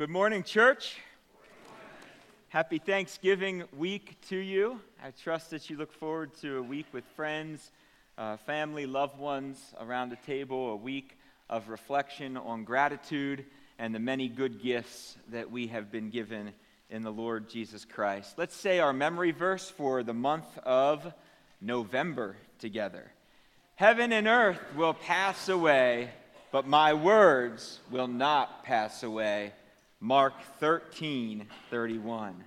Good morning, church. Happy Thanksgiving week to you. I trust that you look forward to a week with friends, uh, family, loved ones around the table, a week of reflection on gratitude and the many good gifts that we have been given in the Lord Jesus Christ. Let's say our memory verse for the month of November together. Heaven and earth will pass away, but my words will not pass away. Mark 13, 31.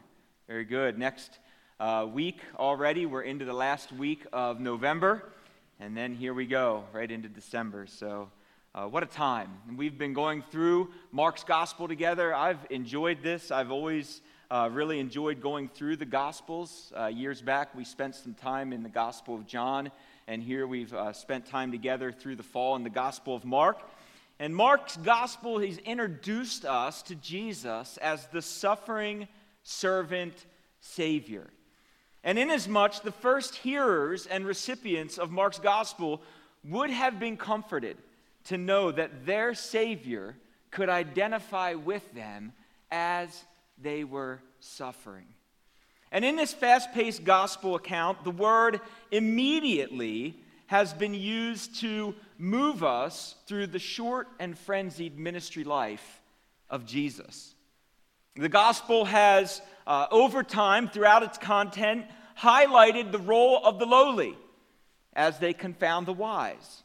Very good. Next uh, week already, we're into the last week of November, and then here we go, right into December. So, uh, what a time. We've been going through Mark's gospel together. I've enjoyed this. I've always uh, really enjoyed going through the gospels. Uh, years back, we spent some time in the gospel of John, and here we've uh, spent time together through the fall in the gospel of Mark. And Mark's gospel, he's introduced us to Jesus as the suffering servant Savior. And inasmuch the first hearers and recipients of Mark's gospel would have been comforted to know that their Savior could identify with them as they were suffering. And in this fast paced gospel account, the word immediately has been used to move us through the short and frenzied ministry life of Jesus. The gospel has, uh, over time, throughout its content, highlighted the role of the lowly as they confound the wise.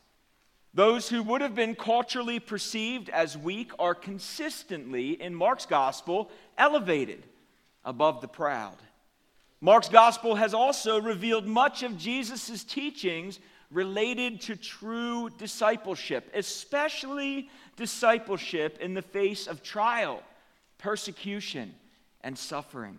Those who would have been culturally perceived as weak are consistently, in Mark's gospel, elevated above the proud. Mark's gospel has also revealed much of Jesus' teachings related to true discipleship, especially discipleship in the face of trial, persecution, and suffering.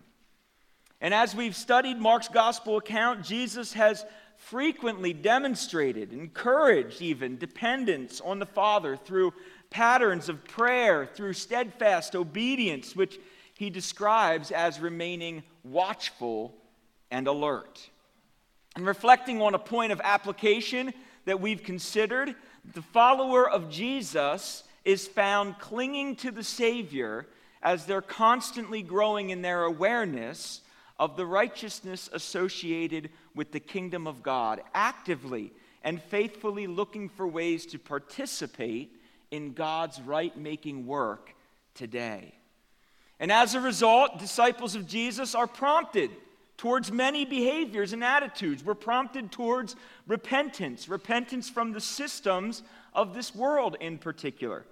And as we've studied Mark's gospel account, Jesus has frequently demonstrated, encouraged even, dependence on the Father through patterns of prayer, through steadfast obedience, which he describes as remaining watchful and alert. And reflecting on a point of application that we've considered, the follower of Jesus is found clinging to the Savior as they're constantly growing in their awareness of the righteousness associated with the kingdom of God, actively and faithfully looking for ways to participate in God's right making work today. And as a result, disciples of Jesus are prompted towards many behaviors and attitudes. We're prompted towards repentance, repentance from the systems of this world in particular.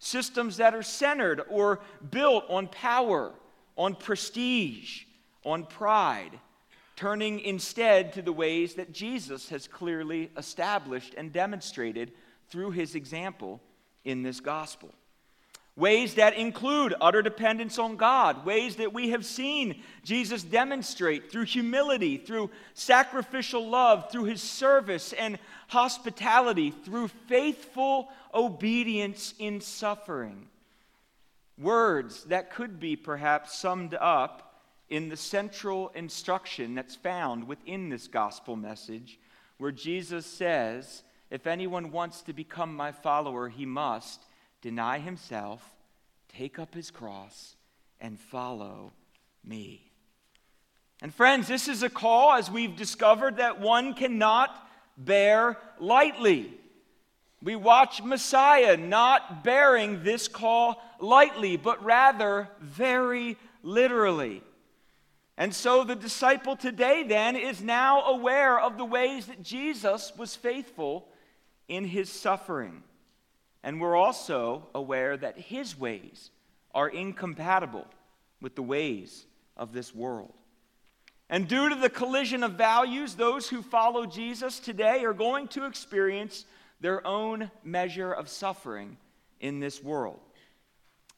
Systems that are centered or built on power, on prestige, on pride, turning instead to the ways that Jesus has clearly established and demonstrated through his example in this gospel. Ways that include utter dependence on God, ways that we have seen Jesus demonstrate through humility, through sacrificial love, through his service and hospitality, through faithful obedience in suffering. Words that could be perhaps summed up in the central instruction that's found within this gospel message, where Jesus says, If anyone wants to become my follower, he must deny himself, take up his cross, and follow me. And friends, this is a call, as we've discovered, that one cannot bear lightly. We watch Messiah not bearing this call lightly, but rather very literally. And so the disciple today then is now aware of the ways that Jesus was faithful in his suffering. And we're also aware that his ways are incompatible with the ways of this world. And due to the collision of values, those who follow Jesus today are going to experience their own measure of suffering in this world.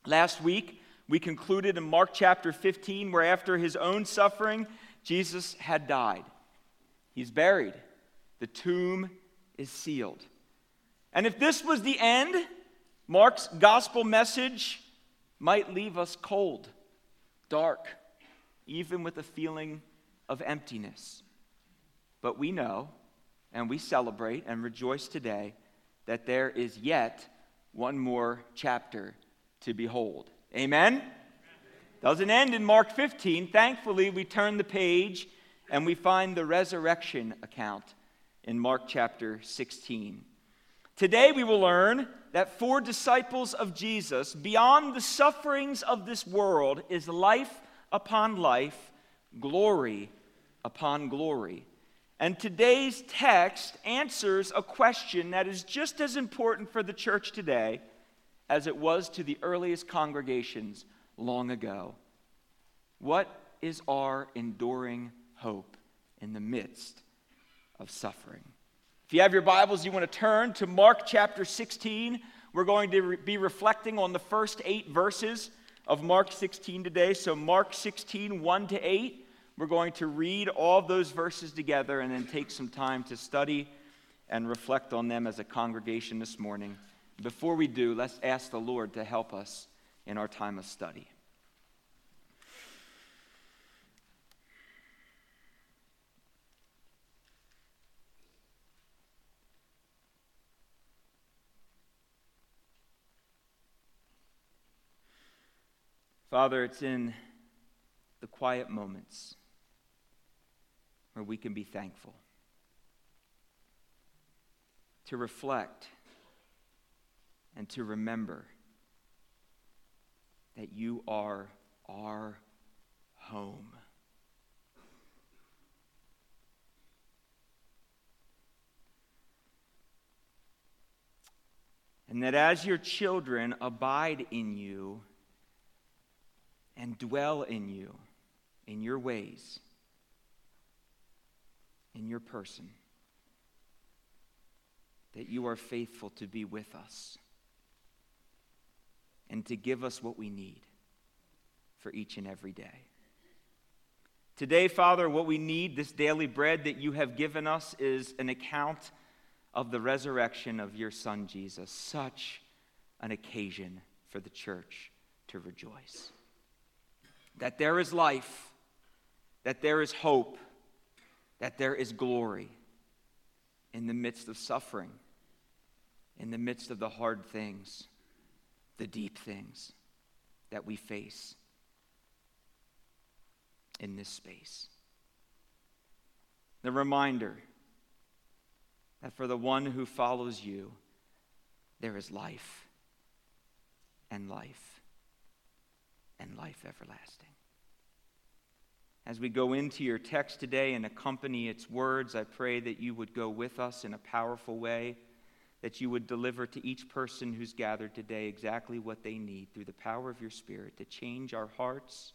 Last week, we concluded in Mark chapter 15, where after his own suffering, Jesus had died. He's buried, the tomb is sealed. And if this was the end, Mark's gospel message might leave us cold, dark, even with a feeling of emptiness. But we know, and we celebrate and rejoice today, that there is yet one more chapter to behold. Amen? Doesn't end in Mark 15. Thankfully, we turn the page and we find the resurrection account in Mark chapter 16. Today, we will learn that for disciples of Jesus, beyond the sufferings of this world is life upon life, glory upon glory. And today's text answers a question that is just as important for the church today as it was to the earliest congregations long ago. What is our enduring hope in the midst of suffering? If you have your Bibles, you want to turn to Mark chapter 16. We're going to re- be reflecting on the first eight verses of Mark 16 today. So, Mark 16, 1 to 8. We're going to read all those verses together and then take some time to study and reflect on them as a congregation this morning. Before we do, let's ask the Lord to help us in our time of study. Father, it's in the quiet moments where we can be thankful, to reflect, and to remember that you are our home. And that as your children abide in you and dwell in you, in your ways, in your person, that you are faithful to be with us and to give us what we need for each and every day. Today, Father, what we need, this daily bread that you have given us, is an account of the resurrection of your Son, Jesus. Such an occasion for the church to rejoice. That there is life, that there is hope that there is glory in the midst of suffering, in the midst of the hard things, the deep things that we face in this space. The reminder that for the one who follows you, there is life and life and life everlasting. As we go into your text today and accompany its words, I pray that you would go with us in a powerful way, that you would deliver to each person who's gathered today exactly what they need through the power of your Spirit to change our hearts,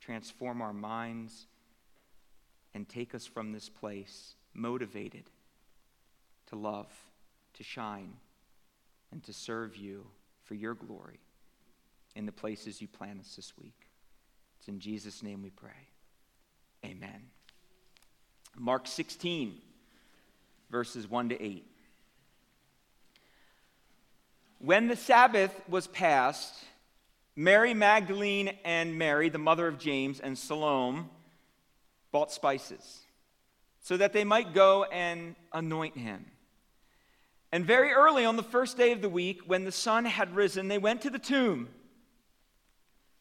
transform our minds, and take us from this place motivated to love, to shine, and to serve you for your glory in the places you plan us this week. It's in Jesus' name we pray. Amen. Mark 16, verses 1 to 8. When the Sabbath was passed, Mary Magdalene and Mary, the mother of James, and Salome bought spices so that they might go and anoint him. And very early on the first day of the week, when the sun had risen, they went to the tomb.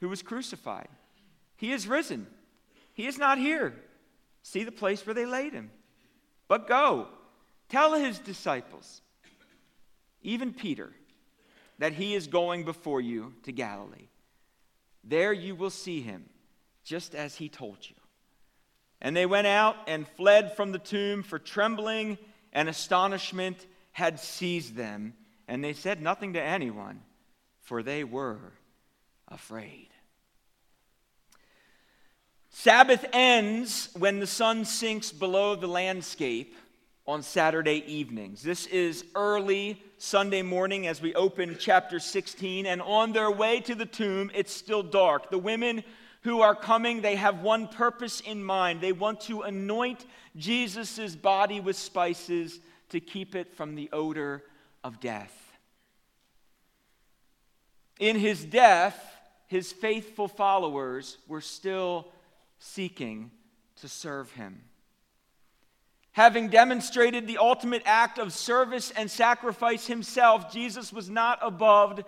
who was crucified. He is risen. He is not here. See the place where they laid him. But go, tell his disciples, even Peter, that he is going before you to Galilee. There you will see him, just as he told you. And they went out and fled from the tomb, for trembling and astonishment had seized them. And they said nothing to anyone, for they were afraid. Sabbath ends when the sun sinks below the landscape on Saturday evenings. This is early Sunday morning as we open chapter 16, and on their way to the tomb, it's still dark. The women who are coming, they have one purpose in mind. They want to anoint Jesus' body with spices to keep it from the odor of death. In his death, his faithful followers were still seeking to serve him. Having demonstrated the ultimate act of service and sacrifice himself, Jesus was not above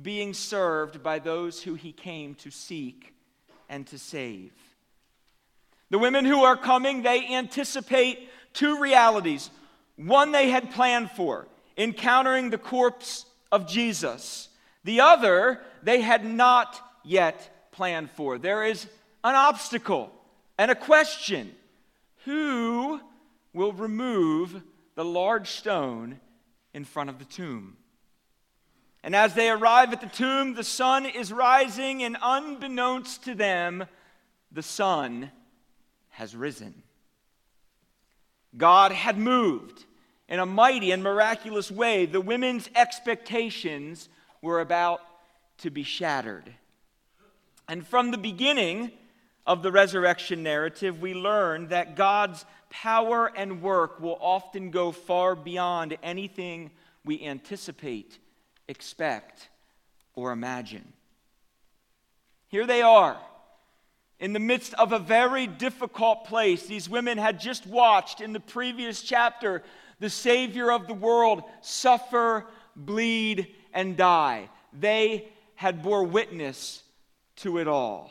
being served by those who he came to seek and to save. The women who are coming, they anticipate two realities. One they had planned for, encountering the corpse of Jesus. The other they had not yet planned for. There is an obstacle and a question Who will remove the large stone in front of the tomb? And as they arrive at the tomb, the sun is rising, and unbeknownst to them, the sun has risen. God had moved in a mighty and miraculous way. The women's expectations were about to be shattered. And from the beginning of the resurrection narrative, we learn that God's power and work will often go far beyond anything we anticipate expect, or imagine. Here they are. In the midst of a very difficult place, these women had just watched in the previous chapter the Savior of the world suffer, bleed, and die. They had bore witness to it all.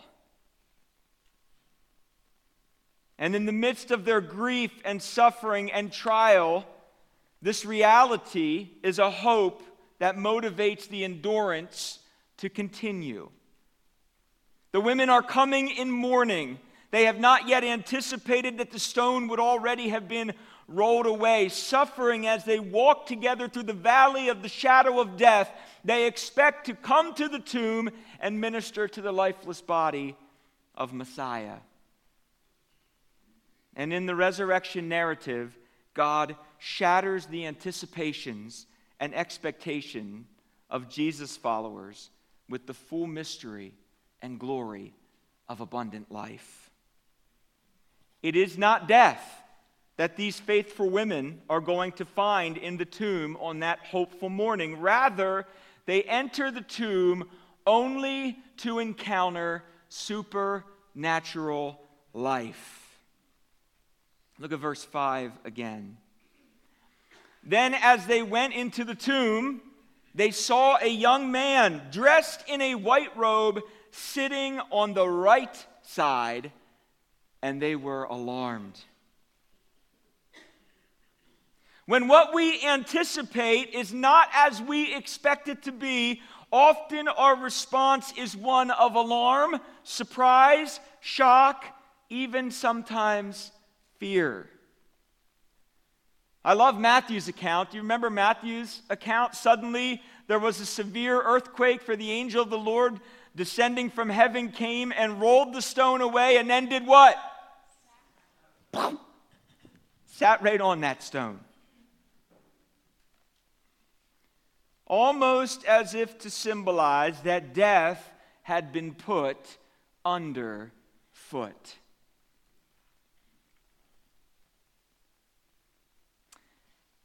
And in the midst of their grief and suffering and trial, this reality is a hope that motivates the endurance to continue. The women are coming in mourning. They have not yet anticipated that the stone would already have been rolled away. Suffering as they walk together through the valley of the shadow of death, they expect to come to the tomb and minister to the lifeless body of Messiah. And in the resurrection narrative, God shatters the anticipations and expectation of Jesus' followers with the full mystery and glory of abundant life. It is not death that these faithful women are going to find in the tomb on that hopeful morning. Rather, they enter the tomb only to encounter supernatural life. Look at verse 5 again. Then, as they went into the tomb, they saw a young man dressed in a white robe sitting on the right side, and they were alarmed. When what we anticipate is not as we expect it to be, often our response is one of alarm, surprise, shock, even sometimes fear. I love Matthew's account. Do you remember Matthew's account? Suddenly there was a severe earthquake, for the angel of the Lord descending from heaven came and rolled the stone away, and then did what? Sat right on that stone. Almost as if to symbolize that death had been put under foot.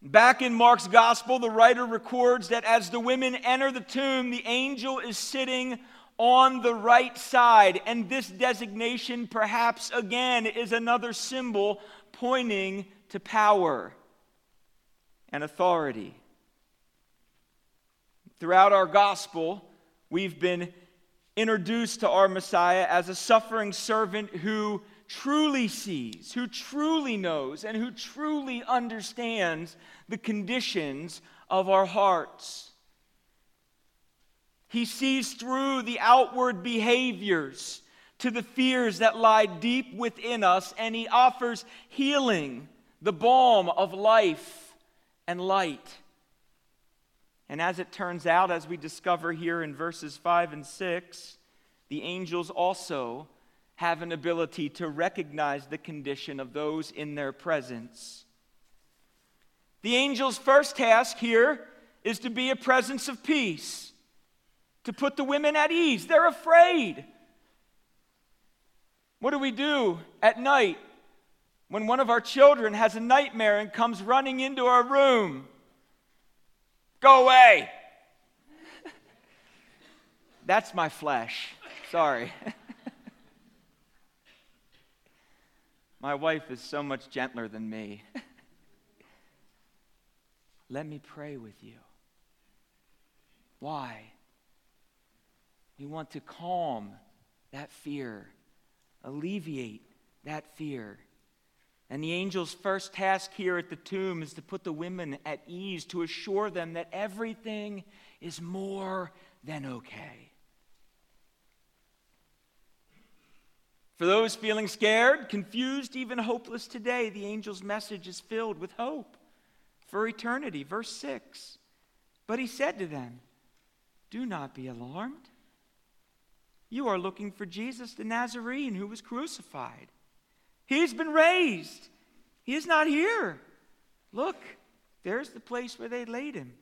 Back in Mark's gospel, the writer records that as the women enter the tomb, the angel is sitting on the right side. And this designation, perhaps again, is another symbol pointing to power and authority. Throughout our gospel, we've been introduced to our Messiah as a suffering servant who truly sees, who truly knows, and who truly understands the conditions of our hearts. He sees through the outward behaviors to the fears that lie deep within us, and He offers healing, the balm of life and light. And as it turns out, as we discover here in verses 5 and 6, the angels also have an ability to recognize the condition of those in their presence. The angel's first task here is to be a presence of peace, to put the women at ease. They're afraid. What do we do at night when one of our children has a nightmare and comes running into our room? Go away. That's my flesh. Sorry. my wife is so much gentler than me. Let me pray with you. Why? We want to calm that fear, alleviate that fear. And the angel's first task here at the tomb is to put the women at ease, to assure them that everything is more than okay. For those feeling scared, confused, even hopeless today, the angel's message is filled with hope for eternity. Verse 6. But he said to them, Do not be alarmed. You are looking for Jesus the Nazarene who was crucified. He's been raised. He is not here. Look, there's the place where they laid him.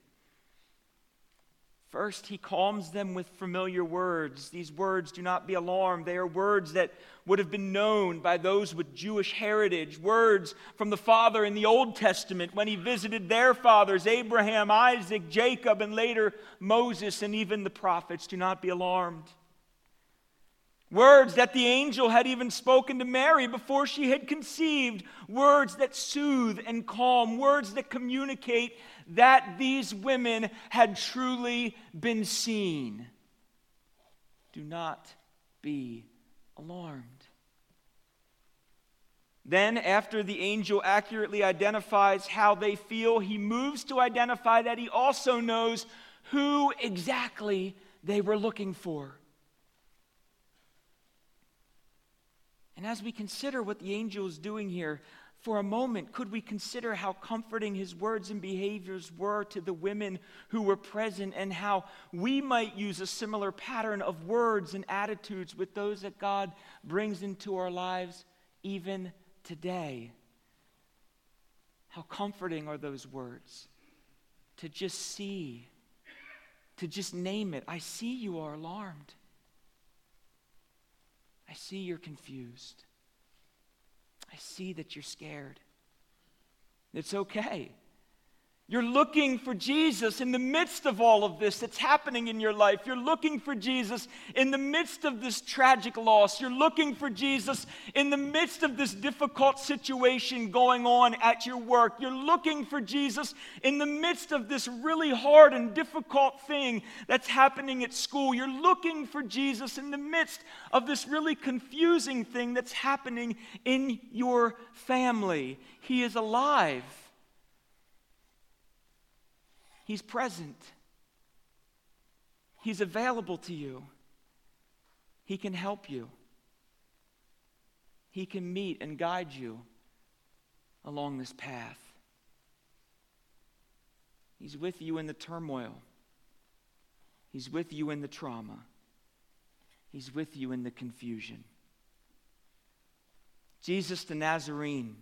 First, he calms them with familiar words. These words do not be alarmed. They are words that would have been known by those with Jewish heritage, words from the Father in the Old Testament when he visited their fathers, Abraham, Isaac, Jacob, and later Moses and even the prophets. Do not be alarmed. Words that the angel had even spoken to Mary before she had conceived. Words that soothe and calm. Words that communicate that these women had truly been seen. Do not be alarmed. Then, after the angel accurately identifies how they feel, he moves to identify that he also knows who exactly they were looking for. And as we consider what the angel is doing here, for a moment, could we consider how comforting his words and behaviors were to the women who were present and how we might use a similar pattern of words and attitudes with those that God brings into our lives even today? How comforting are those words to just see, to just name it. I see you are alarmed. I see you're confused. I see that you're scared. It's okay. You're looking for Jesus in the midst of all of this that's happening in your life. You're looking for Jesus in the midst of this tragic loss. You're looking for Jesus in the midst of this difficult situation going on at your work. You're looking for Jesus in the midst of this really hard and difficult thing that's happening at school. You're looking for Jesus in the midst of this really confusing thing that's happening in your family. He is alive. He's present. He's available to you. He can help you. He can meet and guide you along this path. He's with you in the turmoil. He's with you in the trauma. He's with you in the confusion. Jesus the Nazarene,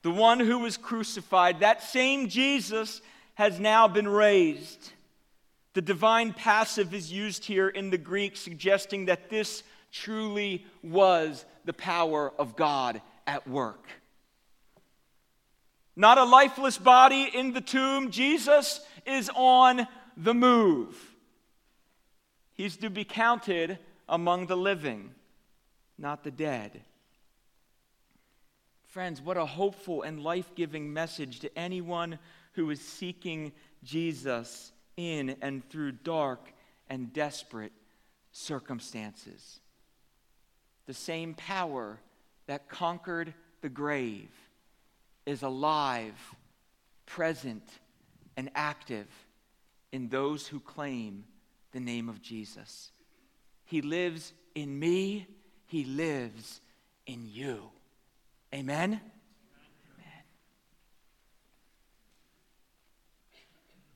the one who was crucified, that same Jesus has now been raised. The divine passive is used here in the Greek, suggesting that this truly was the power of God at work. Not a lifeless body in the tomb, Jesus is on the move. He's to be counted among the living, not the dead. Friends, what a hopeful and life giving message to anyone who is seeking Jesus in and through dark and desperate circumstances. The same power that conquered the grave is alive, present, and active in those who claim the name of Jesus. He lives in me, He lives in you. Amen?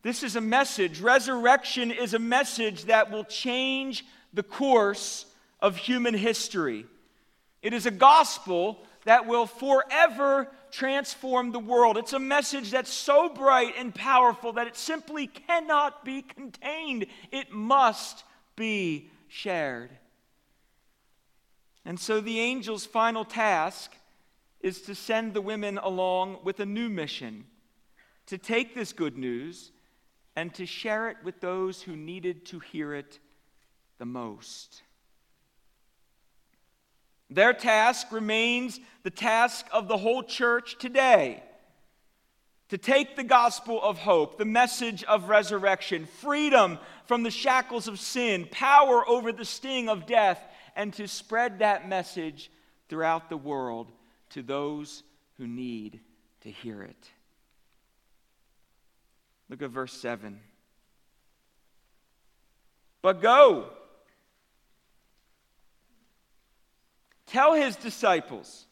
This is a message. Resurrection is a message that will change the course of human history. It is a gospel that will forever transform the world. It's a message that's so bright and powerful that it simply cannot be contained. It must be shared. And so the angel's final task is to send the women along with a new mission to take this good news and to share it with those who needed to hear it the most. Their task remains the task of the whole church today to take the gospel of hope, the message of resurrection, freedom from the shackles of sin, power over the sting of death, and to spread that message throughout the world to those who need to hear it. Look at verse 7. But go. Tell his disciples,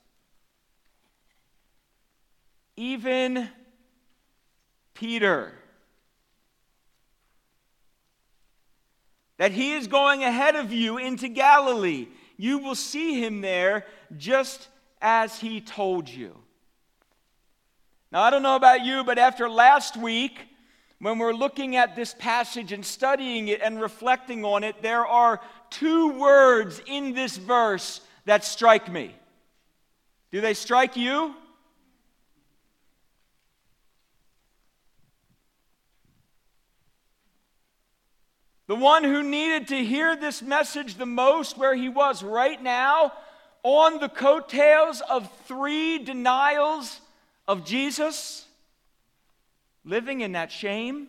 even Peter, that he is going ahead of you into Galilee. You will see him there just as he told you. Now, I don't know about you, but after last week, when we're looking at this passage and studying it and reflecting on it, there are two words in this verse that strike me. Do they strike you? The one who needed to hear this message the most, where he was right now, on the coattails of three denials of Jesus, living in that shame.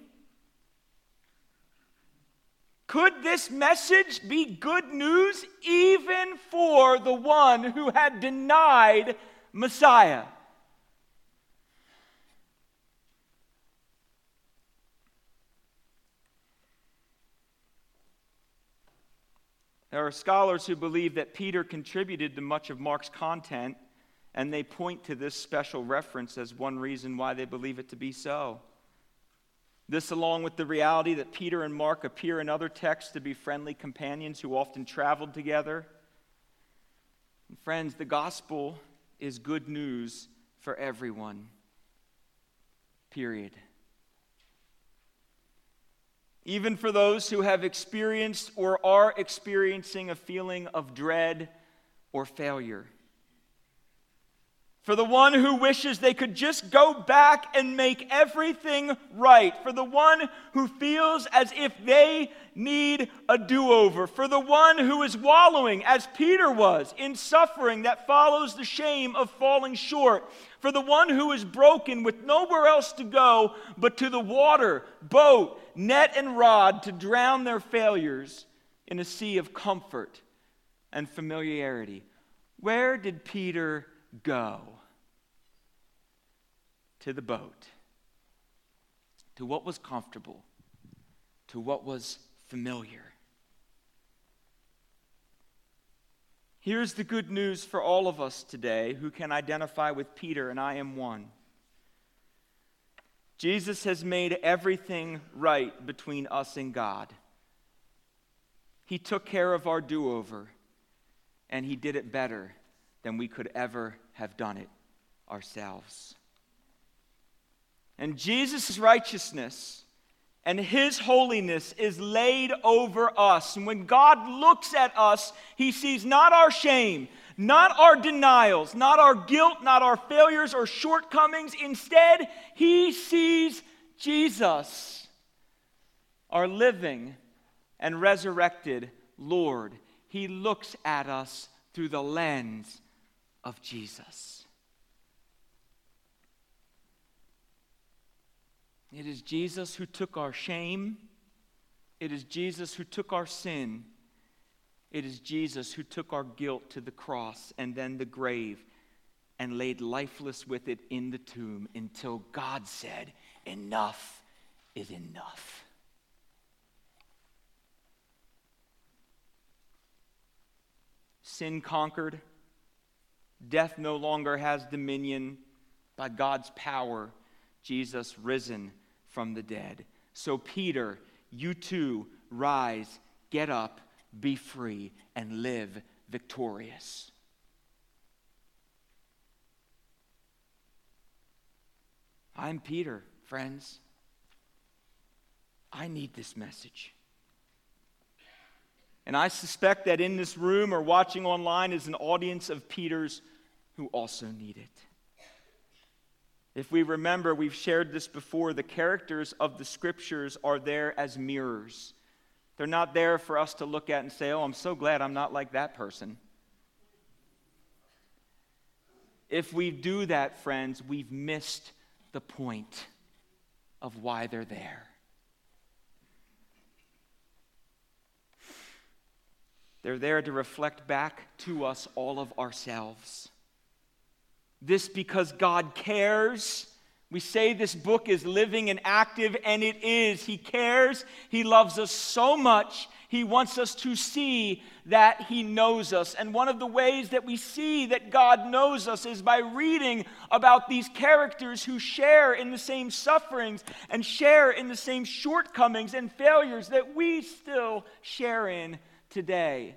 Could this message be good news even for the one who had denied Messiah? There are scholars who believe that Peter contributed to much of Mark's content, and they point to this special reference as one reason why they believe it to be so. This, along with the reality that Peter and Mark appear in other texts to be friendly companions who often traveled together. And friends, the gospel is good news for everyone. Period. Even for those who have experienced or are experiencing a feeling of dread or failure for the one who wishes they could just go back and make everything right, for the one who feels as if they need a do over, for the one who is wallowing, as Peter was, in suffering that follows the shame of falling short, for the one who is broken with nowhere else to go but to the water, boat, net, and rod to drown their failures in a sea of comfort and familiarity. Where did Peter go? To the boat, to what was comfortable, to what was familiar. Here's the good news for all of us today who can identify with Peter, and I am one. Jesus has made everything right between us and God. He took care of our do over, and He did it better than we could ever have done it ourselves. And Jesus' righteousness and his holiness is laid over us. And when God looks at us, he sees not our shame, not our denials, not our guilt, not our failures or shortcomings. Instead, he sees Jesus, our living and resurrected Lord. He looks at us through the lens of Jesus. It is Jesus who took our shame. It is Jesus who took our sin. It is Jesus who took our guilt to the cross and then the grave and laid lifeless with it in the tomb until God said, Enough is enough. Sin conquered, death no longer has dominion by God's power, Jesus risen from the dead. So, Peter, you too, rise, get up, be free, and live victorious. I'm Peter, friends. I need this message. And I suspect that in this room or watching online is an audience of Peters who also need it. If we remember, we've shared this before, the characters of the scriptures are there as mirrors. They're not there for us to look at and say, oh, I'm so glad I'm not like that person. If we do that, friends, we've missed the point of why they're there. They're there to reflect back to us all of ourselves. This because God cares. We say this book is living and active, and it is. He cares. He loves us so much. He wants us to see that He knows us. And one of the ways that we see that God knows us is by reading about these characters who share in the same sufferings and share in the same shortcomings and failures that we still share in today.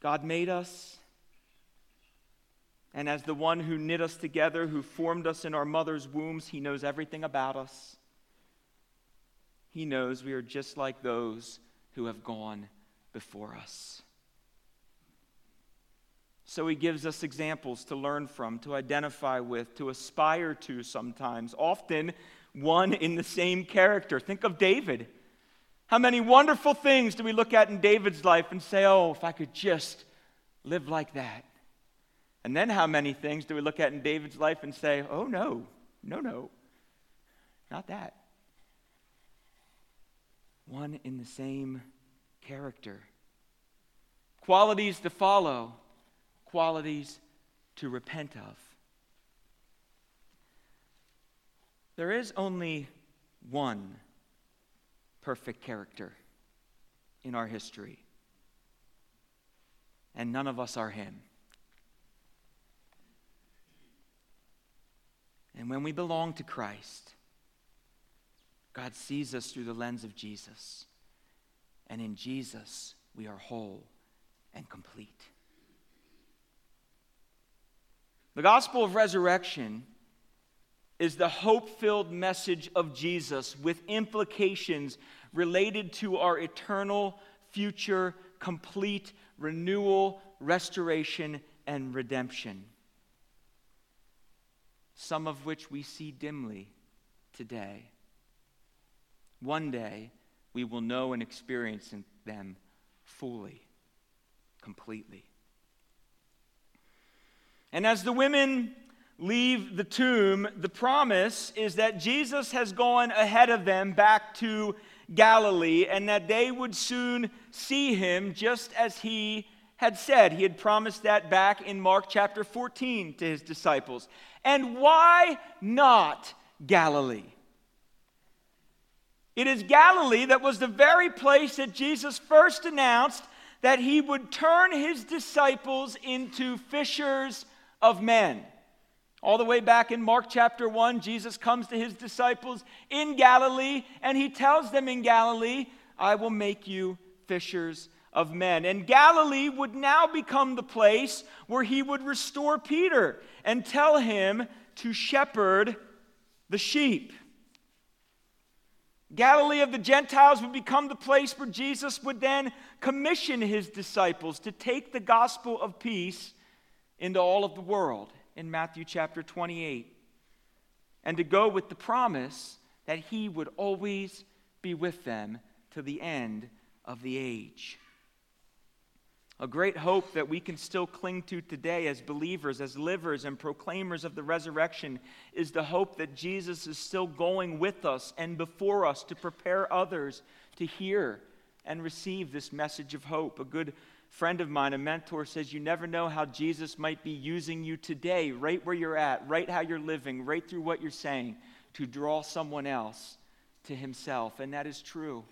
God made us. And as the one who knit us together, who formed us in our mother's wombs, he knows everything about us. He knows we are just like those who have gone before us. So he gives us examples to learn from, to identify with, to aspire to sometimes, often one in the same character. Think of David. How many wonderful things do we look at in David's life and say, oh, if I could just live like that? And then how many things do we look at in David's life and say, oh, no, no, no, not that? One in the same character. Qualities to follow, qualities to repent of. There is only one perfect character in our history, and none of us are him. And when we belong to Christ, God sees us through the lens of Jesus. And in Jesus, we are whole and complete. The gospel of resurrection is the hope filled message of Jesus with implications related to our eternal, future, complete renewal, restoration, and redemption. Some of which we see dimly today. One day, we will know and experience them fully, completely. And as the women leave the tomb, the promise is that Jesus has gone ahead of them back to Galilee and that they would soon see him just as he had said. He had promised that back in Mark chapter 14 to his disciples. And why not Galilee? It is Galilee that was the very place that Jesus first announced that he would turn his disciples into fishers of men. All the way back in Mark chapter 1, Jesus comes to his disciples in Galilee and he tells them in Galilee, I will make you fishers of men. And Galilee would now become the place where he would restore Peter and tell him to shepherd the sheep. Galilee of the Gentiles would become the place where Jesus would then commission his disciples to take the gospel of peace into all of the world in Matthew chapter 28 and to go with the promise that he would always be with them to the end of the age. A great hope that we can still cling to today as believers, as livers and proclaimers of the resurrection, is the hope that Jesus is still going with us and before us to prepare others to hear and receive this message of hope. A good friend of mine, a mentor, says, You never know how Jesus might be using you today, right where you're at, right how you're living, right through what you're saying, to draw someone else to himself. And that is true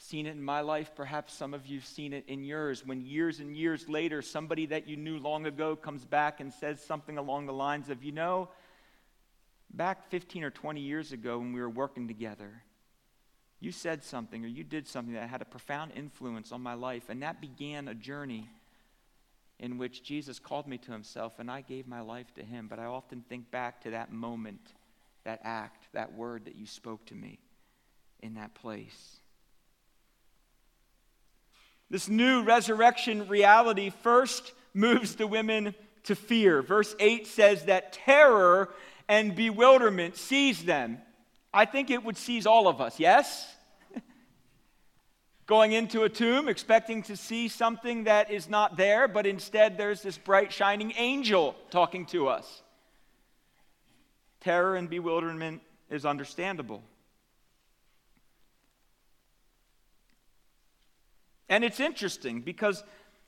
seen it in my life. Perhaps some of you've seen it in yours. When years and years later, somebody that you knew long ago comes back and says something along the lines of, you know, back 15 or 20 years ago when we were working together, you said something or you did something that had a profound influence on my life, and that began a journey in which Jesus called me to himself and I gave my life to him. But I often think back to that moment, that act, that word that you spoke to me in that place. This new resurrection reality first moves the women to fear. Verse 8 says that terror and bewilderment seize them. I think it would seize all of us, yes? Going into a tomb, expecting to see something that is not there, but instead there's this bright, shining angel talking to us. Terror and bewilderment is understandable. And it's interesting because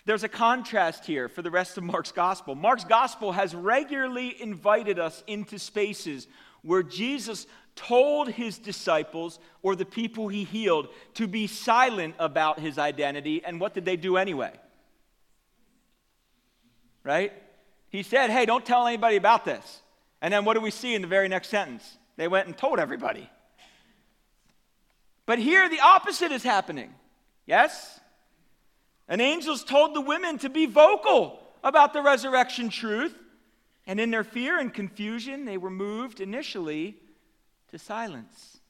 there's a contrast here for the rest of Mark's gospel. Mark's gospel has regularly invited us into spaces where Jesus told his disciples or the people he healed to be silent about his identity. And what did they do anyway? Right? He said, Hey, don't tell anybody about this. And then what do we see in the very next sentence? They went and told everybody. But here the opposite is happening. Yes? And angels told the women to be vocal about the resurrection truth. And in their fear and confusion, they were moved initially to silence.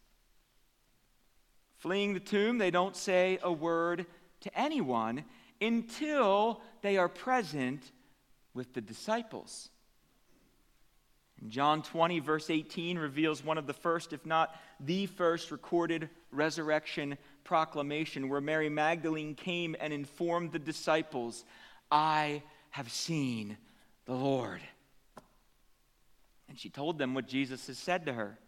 Fleeing the tomb, they don't say a word to anyone until they are present with the disciples. John 20, verse 18, reveals one of the first, if not the first, recorded resurrection proclamation where Mary Magdalene came and informed the disciples, I have seen the Lord. And she told them what Jesus has said to her.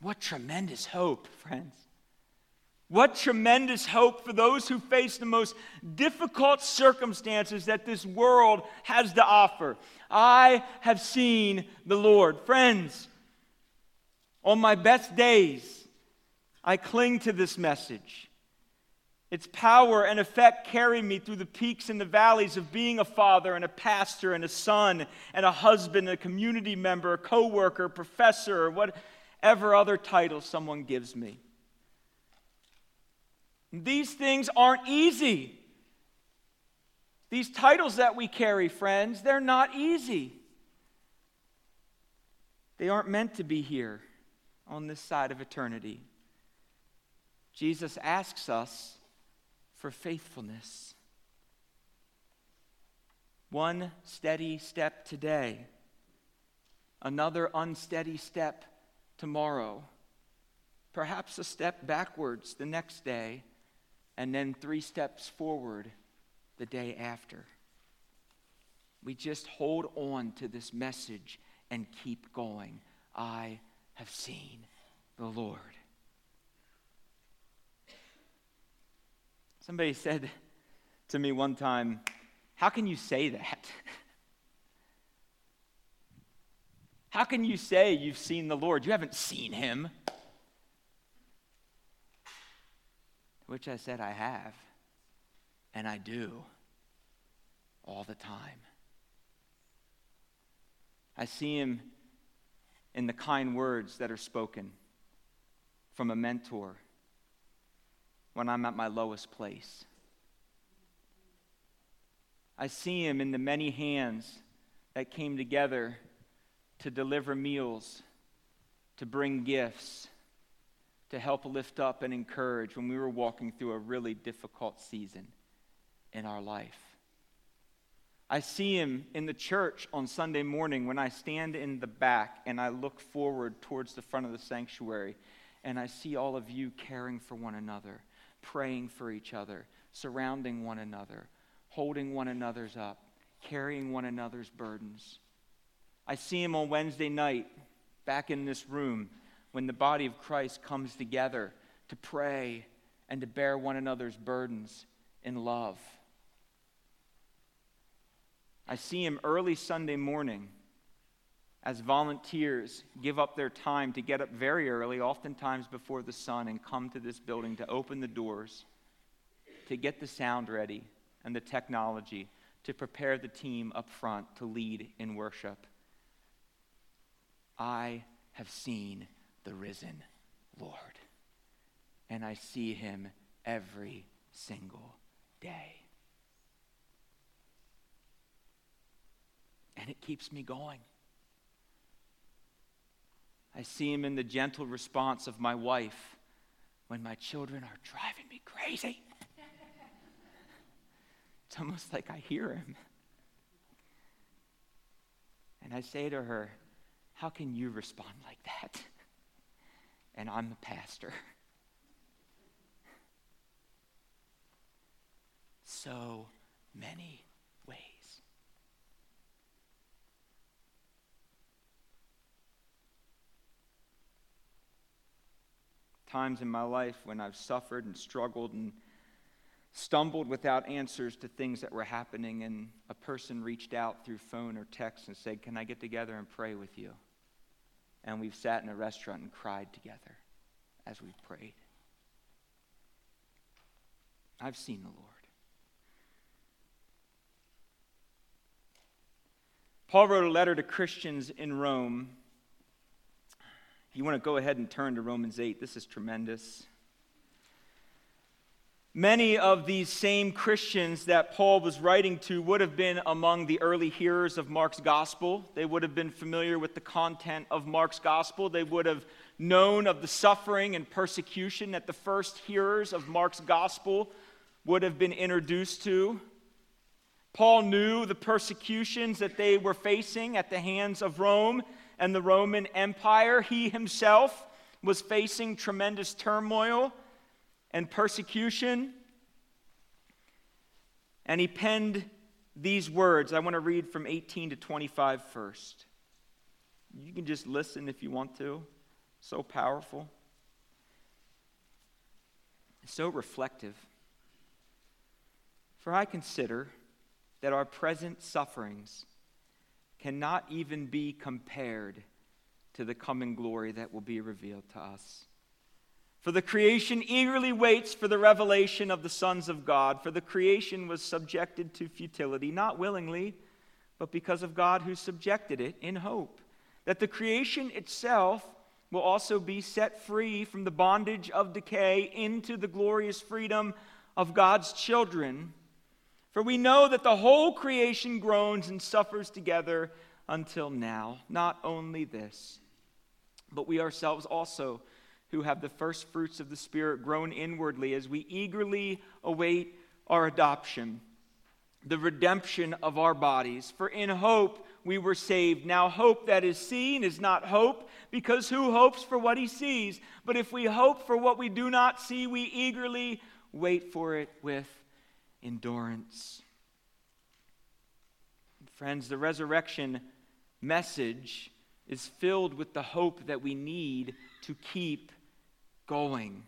What tremendous hope, friends. What tremendous hope for those who face the most difficult circumstances that this world has to offer. I have seen the Lord. Friends, on my best days, I cling to this message. Its power and effect carry me through the peaks and the valleys of being a father and a pastor and a son and a husband, a community member, a coworker, professor, or whatever other title someone gives me. These things aren't easy. These titles that we carry, friends, they're not easy. They aren't meant to be here on this side of eternity. Jesus asks us for faithfulness. One steady step today, another unsteady step tomorrow, perhaps a step backwards the next day, and then three steps forward the day after. We just hold on to this message and keep going. I have seen the Lord. Somebody said to me one time, How can you say that? How can you say you've seen the Lord? You haven't seen him. Which I said, I have, and I do all the time. I see him in the kind words that are spoken from a mentor when I'm at my lowest place. I see him in the many hands that came together to deliver meals, to bring gifts, to help lift up and encourage when we were walking through a really difficult season in our life. I see him in the church on Sunday morning when I stand in the back and I look forward towards the front of the sanctuary and I see all of you caring for one another, praying for each other, surrounding one another, holding one another's up, carrying one another's burdens. I see him on Wednesday night back in this room when the body of Christ comes together to pray and to bear one another's burdens in love. I see him early Sunday morning as volunteers give up their time to get up very early, oftentimes before the sun, and come to this building to open the doors, to get the sound ready and the technology, to prepare the team up front to lead in worship. I have seen the risen Lord, and I see him every single day. And it keeps me going. I see him in the gentle response of my wife when my children are driving me crazy. it's almost like I hear him. And I say to her, How can you respond like that? And I'm the pastor. So many ways. Times in my life when I've suffered and struggled and stumbled without answers to things that were happening, and a person reached out through phone or text and said, Can I get together and pray with you? And we've sat in a restaurant and cried together as we've prayed. I've seen the Lord. Paul wrote a letter to Christians in Rome. You want to go ahead and turn to Romans 8, this is tremendous. Many of these same Christians that Paul was writing to would have been among the early hearers of Mark's gospel. They would have been familiar with the content of Mark's gospel. They would have known of the suffering and persecution that the first hearers of Mark's gospel would have been introduced to. Paul knew the persecutions that they were facing at the hands of Rome and the Roman Empire. He himself was facing tremendous turmoil and persecution. And he penned these words. I want to read from 18 to 25 first. You can just listen if you want to. So powerful, so reflective. For I consider that our present sufferings cannot even be compared to the coming glory that will be revealed to us. For the creation eagerly waits for the revelation of the sons of God. For the creation was subjected to futility, not willingly, but because of God who subjected it in hope. That the creation itself will also be set free from the bondage of decay into the glorious freedom of God's children. For we know that the whole creation groans and suffers together until now. Not only this, but we ourselves also who have the first fruits of the Spirit groan inwardly as we eagerly await our adoption, the redemption of our bodies. For in hope we were saved. Now, hope that is seen is not hope, because who hopes for what he sees? But if we hope for what we do not see, we eagerly wait for it with endurance. Friends, the resurrection message is filled with the hope that we need to keep going,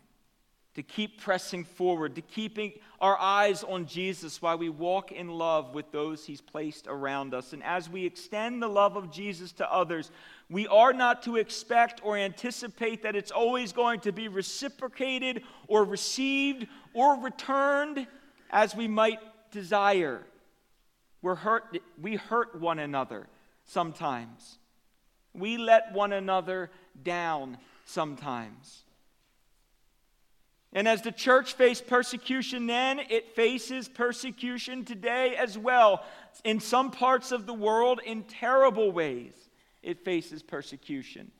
to keep pressing forward, to keeping our eyes on Jesus while we walk in love with those He's placed around us. And as we extend the love of Jesus to others, we are not to expect or anticipate that it's always going to be reciprocated or received or returned as we might desire. We're hurt, we hurt one another sometimes. We let one another down sometimes. And as the church faced persecution then, it faces persecution today as well. In some parts of the world, in terrible ways, it faces persecution.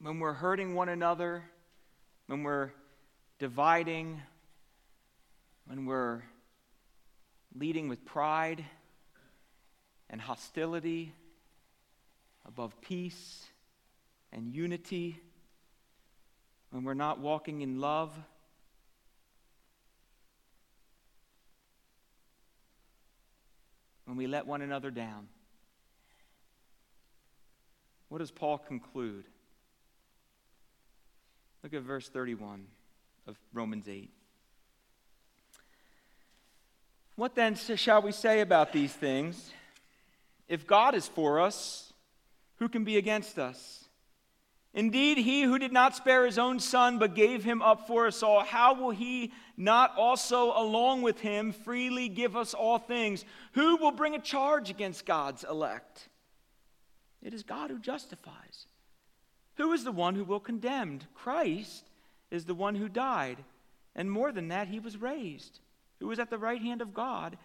When we're hurting one another, when we're dividing, when we're leading with pride and hostility above peace and unity, when we're not walking in love, when we let one another down. What does Paul conclude? Look at verse 31 of Romans 8. What then shall we say about these things? If God is for us, who can be against us? Indeed, he who did not spare his own son, but gave him up for us all, how will he not also, along with him, freely give us all things? Who will bring a charge against God's elect? It is God who justifies. Who is the one who will condemn? Christ is the one who died. And more than that, he was raised, who is at the right hand of God,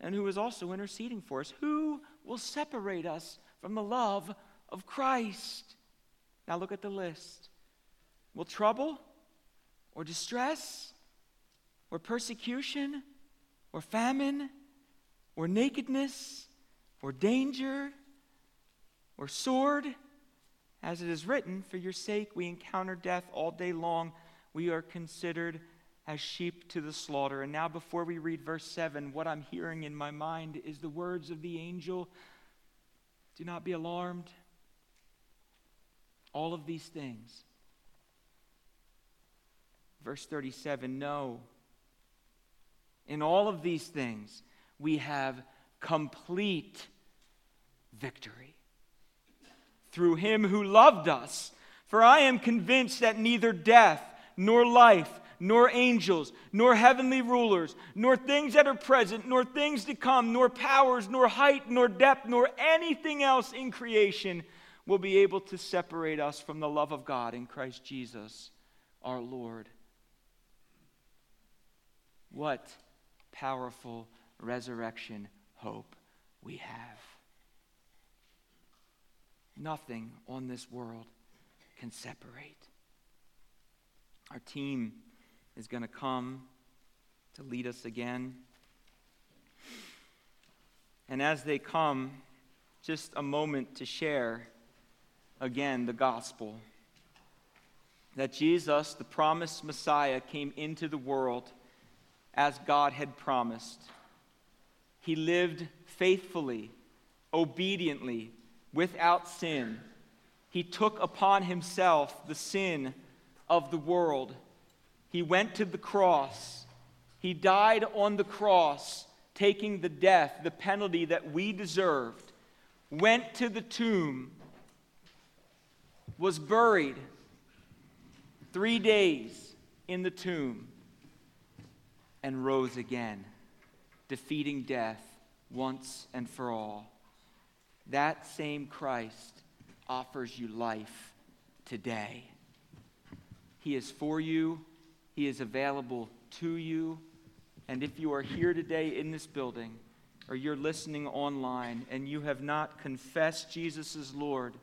and who is also interceding for us. Who will separate us from the love of Christ? Now look at the list. Will trouble or distress or persecution or famine or nakedness or danger or sword? As it is written, For your sake we encounter death all day long. We are considered as sheep to the slaughter. And now, before we read verse 7, what I'm hearing in my mind is the words of the angel Do not be alarmed. All of these things. Verse 37 No. In all of these things, we have complete victory through him who loved us. For I am convinced that neither death, nor life, nor angels, nor heavenly rulers, nor things that are present, nor things to come, nor powers, nor height, nor depth, nor anything else in creation will be able to separate us from the love of God in Christ Jesus our Lord. What powerful resurrection hope we have. Nothing on this world can separate. Our team is going to come to lead us again. And as they come, just a moment to share again the gospel that Jesus, the promised Messiah, came into the world as God had promised. He lived faithfully, obediently, without sin. He took upon himself the sin of the world. He went to the cross. He died on the cross, taking the death, the penalty that we deserved. Went to the tomb, was buried three days in the tomb, and rose again, defeating death once and for all that same Christ offers you life today. He is for you, He is available to you. And if you are here today in this building, or you're listening online and you have not confessed Jesus as Lord,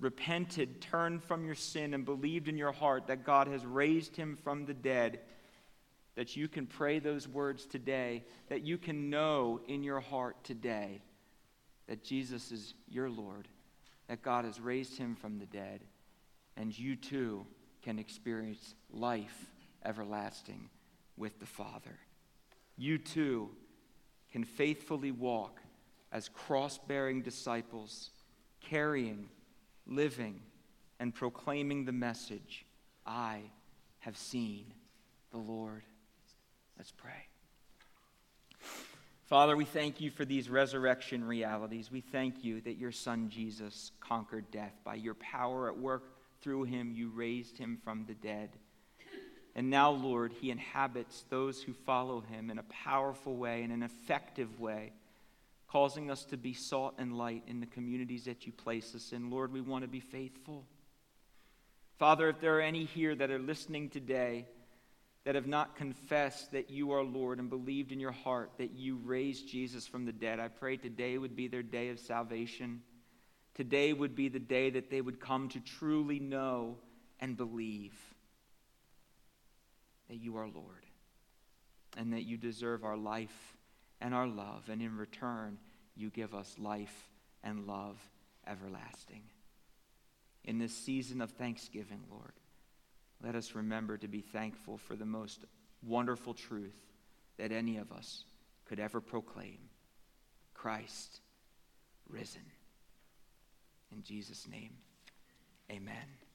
repented, turned from your sin, and believed in your heart that God has raised him from the dead, that you can pray those words today, that you can know in your heart today that Jesus is your Lord, that God has raised him from the dead, and you too can experience life everlasting with the Father. You too can faithfully walk as cross bearing disciples, carrying, living, and proclaiming the message I have seen the Lord. Let's pray. Father, we thank you for these resurrection realities. We thank you that your Son Jesus conquered death. By your power at work through him, you raised him from the dead. And now, Lord, he inhabits those who follow him in a powerful way, in an effective way, causing us to be salt and light in the communities that you place us in. Lord, we want to be faithful. Father, if there are any here that are listening today, that have not confessed that you are Lord and believed in your heart that you raised Jesus from the dead. I pray today would be their day of salvation. Today would be the day that they would come to truly know and believe that you are Lord and that you deserve our life and our love. And in return, you give us life and love everlasting. In this season of thanksgiving, Lord, let us remember to be thankful for the most wonderful truth that any of us could ever proclaim Christ risen. In Jesus' name, amen.